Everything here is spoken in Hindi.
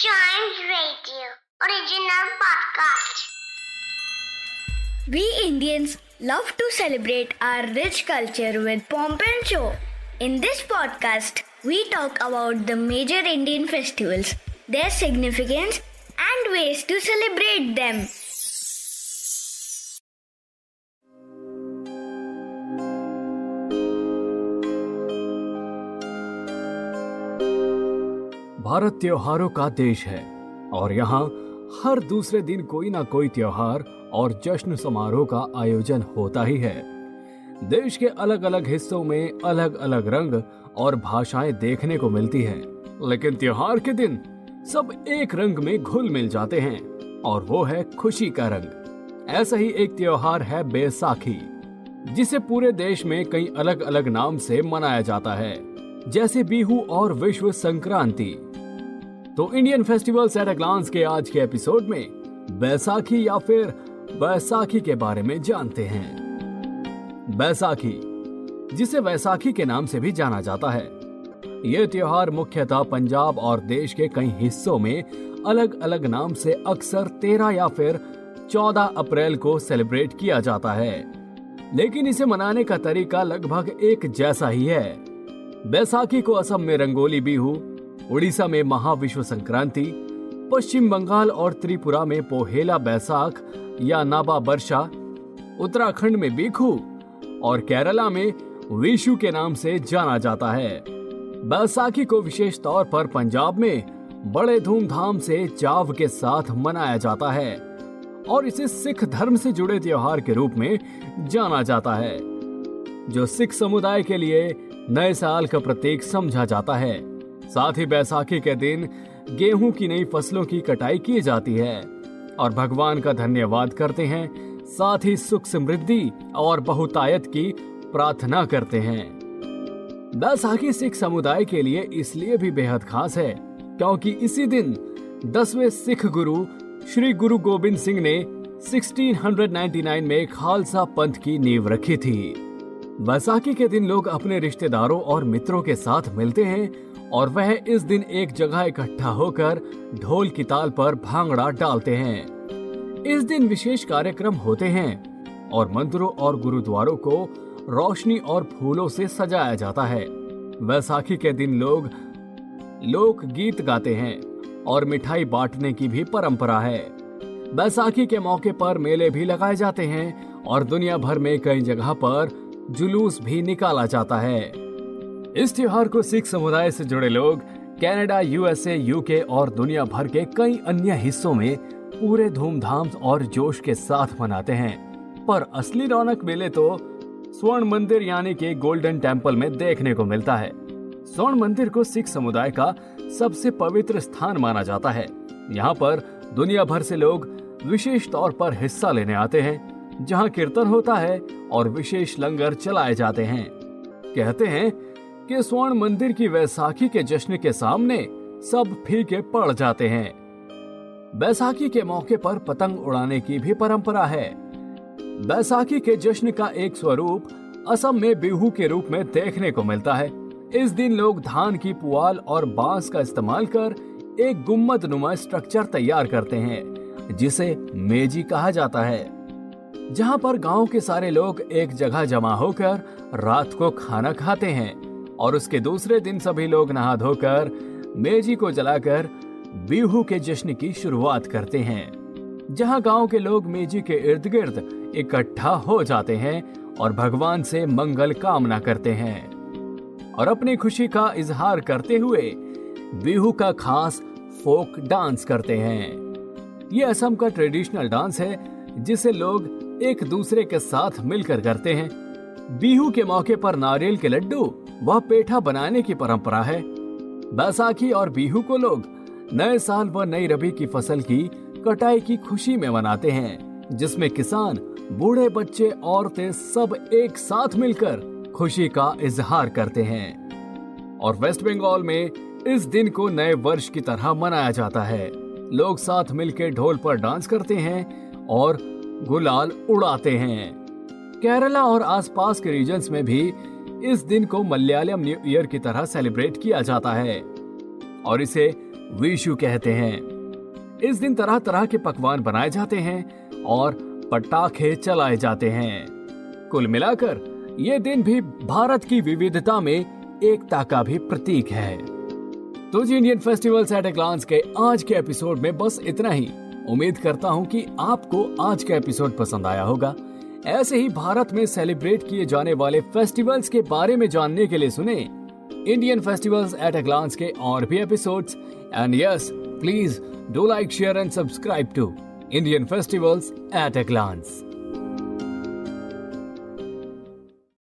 Giant Radio original podcast. We Indians love to celebrate our rich culture with pomp and show. In this podcast, we talk about the major Indian festivals, their significance, and ways to celebrate them. Bharat त्योहारों का देश है। और यहाँ हर दूसरे दिन कोई ना कोई त्योहार और जश्न समारोह का आयोजन होता ही है। देश के अलग अलग हिस्सों में अलग अलग रंग और भाषाएँ देखने को मिलती हैं। लेकिन त्योहार के दिन सब एक रंग में घुल मिल जाते हैं और वो है खुशी का रंग। ऐसा ही एक त्योहार है बैसाखी, जिसे पूरे देश में कई अलग अलग नाम से मनाया जाता है। जैसे बिहू और विश्व संक्रांति। तो Indian festivals at a glance के आज के एपिसोड में बैसाखी या फिर बैसाखी के बारे में जानते हैं। बैसाखी, जिसे वैसाखी के नाम से भी जाना जाता है। यह त्योहार मुख्यतः पंजाब और देश के कई हिस्सों में अलग अलग नाम से अक्सर तेरह या फिर चौदह अप्रैल को सेलिब्रेट किया जाता है। लेकिन इसे मनाने का तरीका लगभग एक जैसा ही है। बैसाखी को असम में रंगोली बिहू उड़ीसा में महाविश्व संक्रांति, पश्चिम बंगाल और त्रिपुरा में पोहेला बैसाख या नाबा बर्षा, उत्तराखंड में बिखू और केरला में विशु के नाम से जाना जाता है। बैसाखी को विशेष तौर पर पंजाब में बड़े धूमधाम से चाव के साथ मनाया जाता है और इसे सिख धर्म से जुड़े त्योहार के रूप में जाना जाता है, जो सिख समुदाय के लिए नए साल का प्रतीक समझा जाता है। साथ ही बैसाखी के दिन गेहूँ की नई फ़सलों की कटाई की जाती है और भगवान का धन्यवाद करते हैं, साथ ही सुख समृद्धि और बहुतायत की प्रार्थना करते हैं। बैसाखी सिख समुदाय के लिए इसलिए भी बेहद खास है, क्योंकि इसी दिन दसवें सिख गुरु श्री गुरु गोविंद सिंह ने 1699 में खालसा पंथ की नींव रखी थी। बैसाखी के दिन लोग अपने रिश्तेदारों और मित्रों के साथ मिलते हैं और वह इस दिन एक जगह इकट्ठा होकर ढोल की ताल पर भांगड़ा डालते हैं। इस दिन विशेष कार्यक्रम होते हैं और मंदिरों और गुरुद्वारों को रोशनी और फूलों से सजाया जाता है। बैसाखी के दिन लोग लोक गीत गाते हैं और मिठाई बांटने की भी परंपरा है। बैसाखी के मौके पर मेले भी लगाए जाते हैं और दुनिया भर में कई जगह पर जुलूस भी निकाला जाता है। इस त्योहार को सिख समुदाय से जुड़े लोग कनाडा, यूएसए, यूके और दुनिया भर के कई अन्य हिस्सों में पूरे धूमधाम और जोश के साथ मनाते हैं। पर असली रौनक मेले तो स्वर्ण मंदिर यानी कि गोल्डन टेंपल में देखने को मिलता है। स्वर्ण मंदिर को सिख समुदाय का सबसे पवित्र स्थान माना जाता है। यहाँ पर दुनिया भर से लोग विशेष तौर पर हिस्सा लेने आते हैं जहाँ कीर्तन होता है और विशेष लंगर चलाए जाते हैं। कहते हैं कि स्वर्ण मंदिर की वैसाखी के जश्न के सामने सब फीके पड़ जाते हैं। बैसाखी के मौके पर पतंग उड़ाने की भी परंपरा है। बैसाखी के जश्न का एक स्वरूप असम में बिहू के रूप में देखने को मिलता है। इस दिन लोग धान की पुआल और बाँस का इस्तेमाल कर एक गुम्मद नुमा स्ट्रक्चर तैयार करते हैं, जिसे मेजी कहा जाता है, जहाँ पर गाँव के सारे लोग एक जगह जमा होकर रात को खाना खाते हैं। और उसके दूसरे दिन सभी लोग नहा धोकर मेजी को जलाकर बिहू के जश्न की शुरुआत करते हैं, जहाँ गाँव के लोग मेजी के इर्द गिर्द इकट्ठा हो जाते हैं और भगवान से मंगल कामना करते हैं और अपनी खुशी का इजहार करते हुए बिहू का खास फोक डांस करते हैं। ये असम का ट्रेडिशनल डांस है, जिसे लोग एक दूसरे के साथ मिलकर करते हैं। बिहू के मौके पर नारियल के लड्डू व पेठा बनाने की परंपरा है। बैसाखी और बिहू को लोग नए साल व नई रबी की फ़सल की कटाई की खुशी में मनाते हैं, जिसमें किसान, बूढ़े बच्चे, औरतें सब एक साथ मिलकर खुशी का इजहार करते हैं। और वेस्ट बंगाल में इस दिन को नए वर्ष की तरह मनाया जाता है। लोग साथ मिलकर ढोल पर डांस करते हैं और गुलाल उड़ाते हैं। केरला और आसपास के रीजन्स में भी इस दिन को मलयालम न्यू ईयर की तरह सेलिब्रेट किया जाता है, और इसे विशु कहते हैं। इस दिन तरह तरह के पकवान बनाए जाते हैं और पटाखे चलाए जाते हैं। कुल मिलाकर, ये दिन भी भारत की विविधता में एकता का भी प्रतीक है। तो जी Indian festivals at a glance के आज के एपिसोड में बस इतना ही। उम्मीद करता हूँ कि आपको आज का एपिसोड पसंद आया होगा। ऐसे ही भारत में सेलिब्रेट किए जाने वाले फेस्टिवल्स के बारे में जानने के लिए सुने Indian festivals at a glance के और भी episodes. And yes please do like share and subscribe to Indian festivals at a glance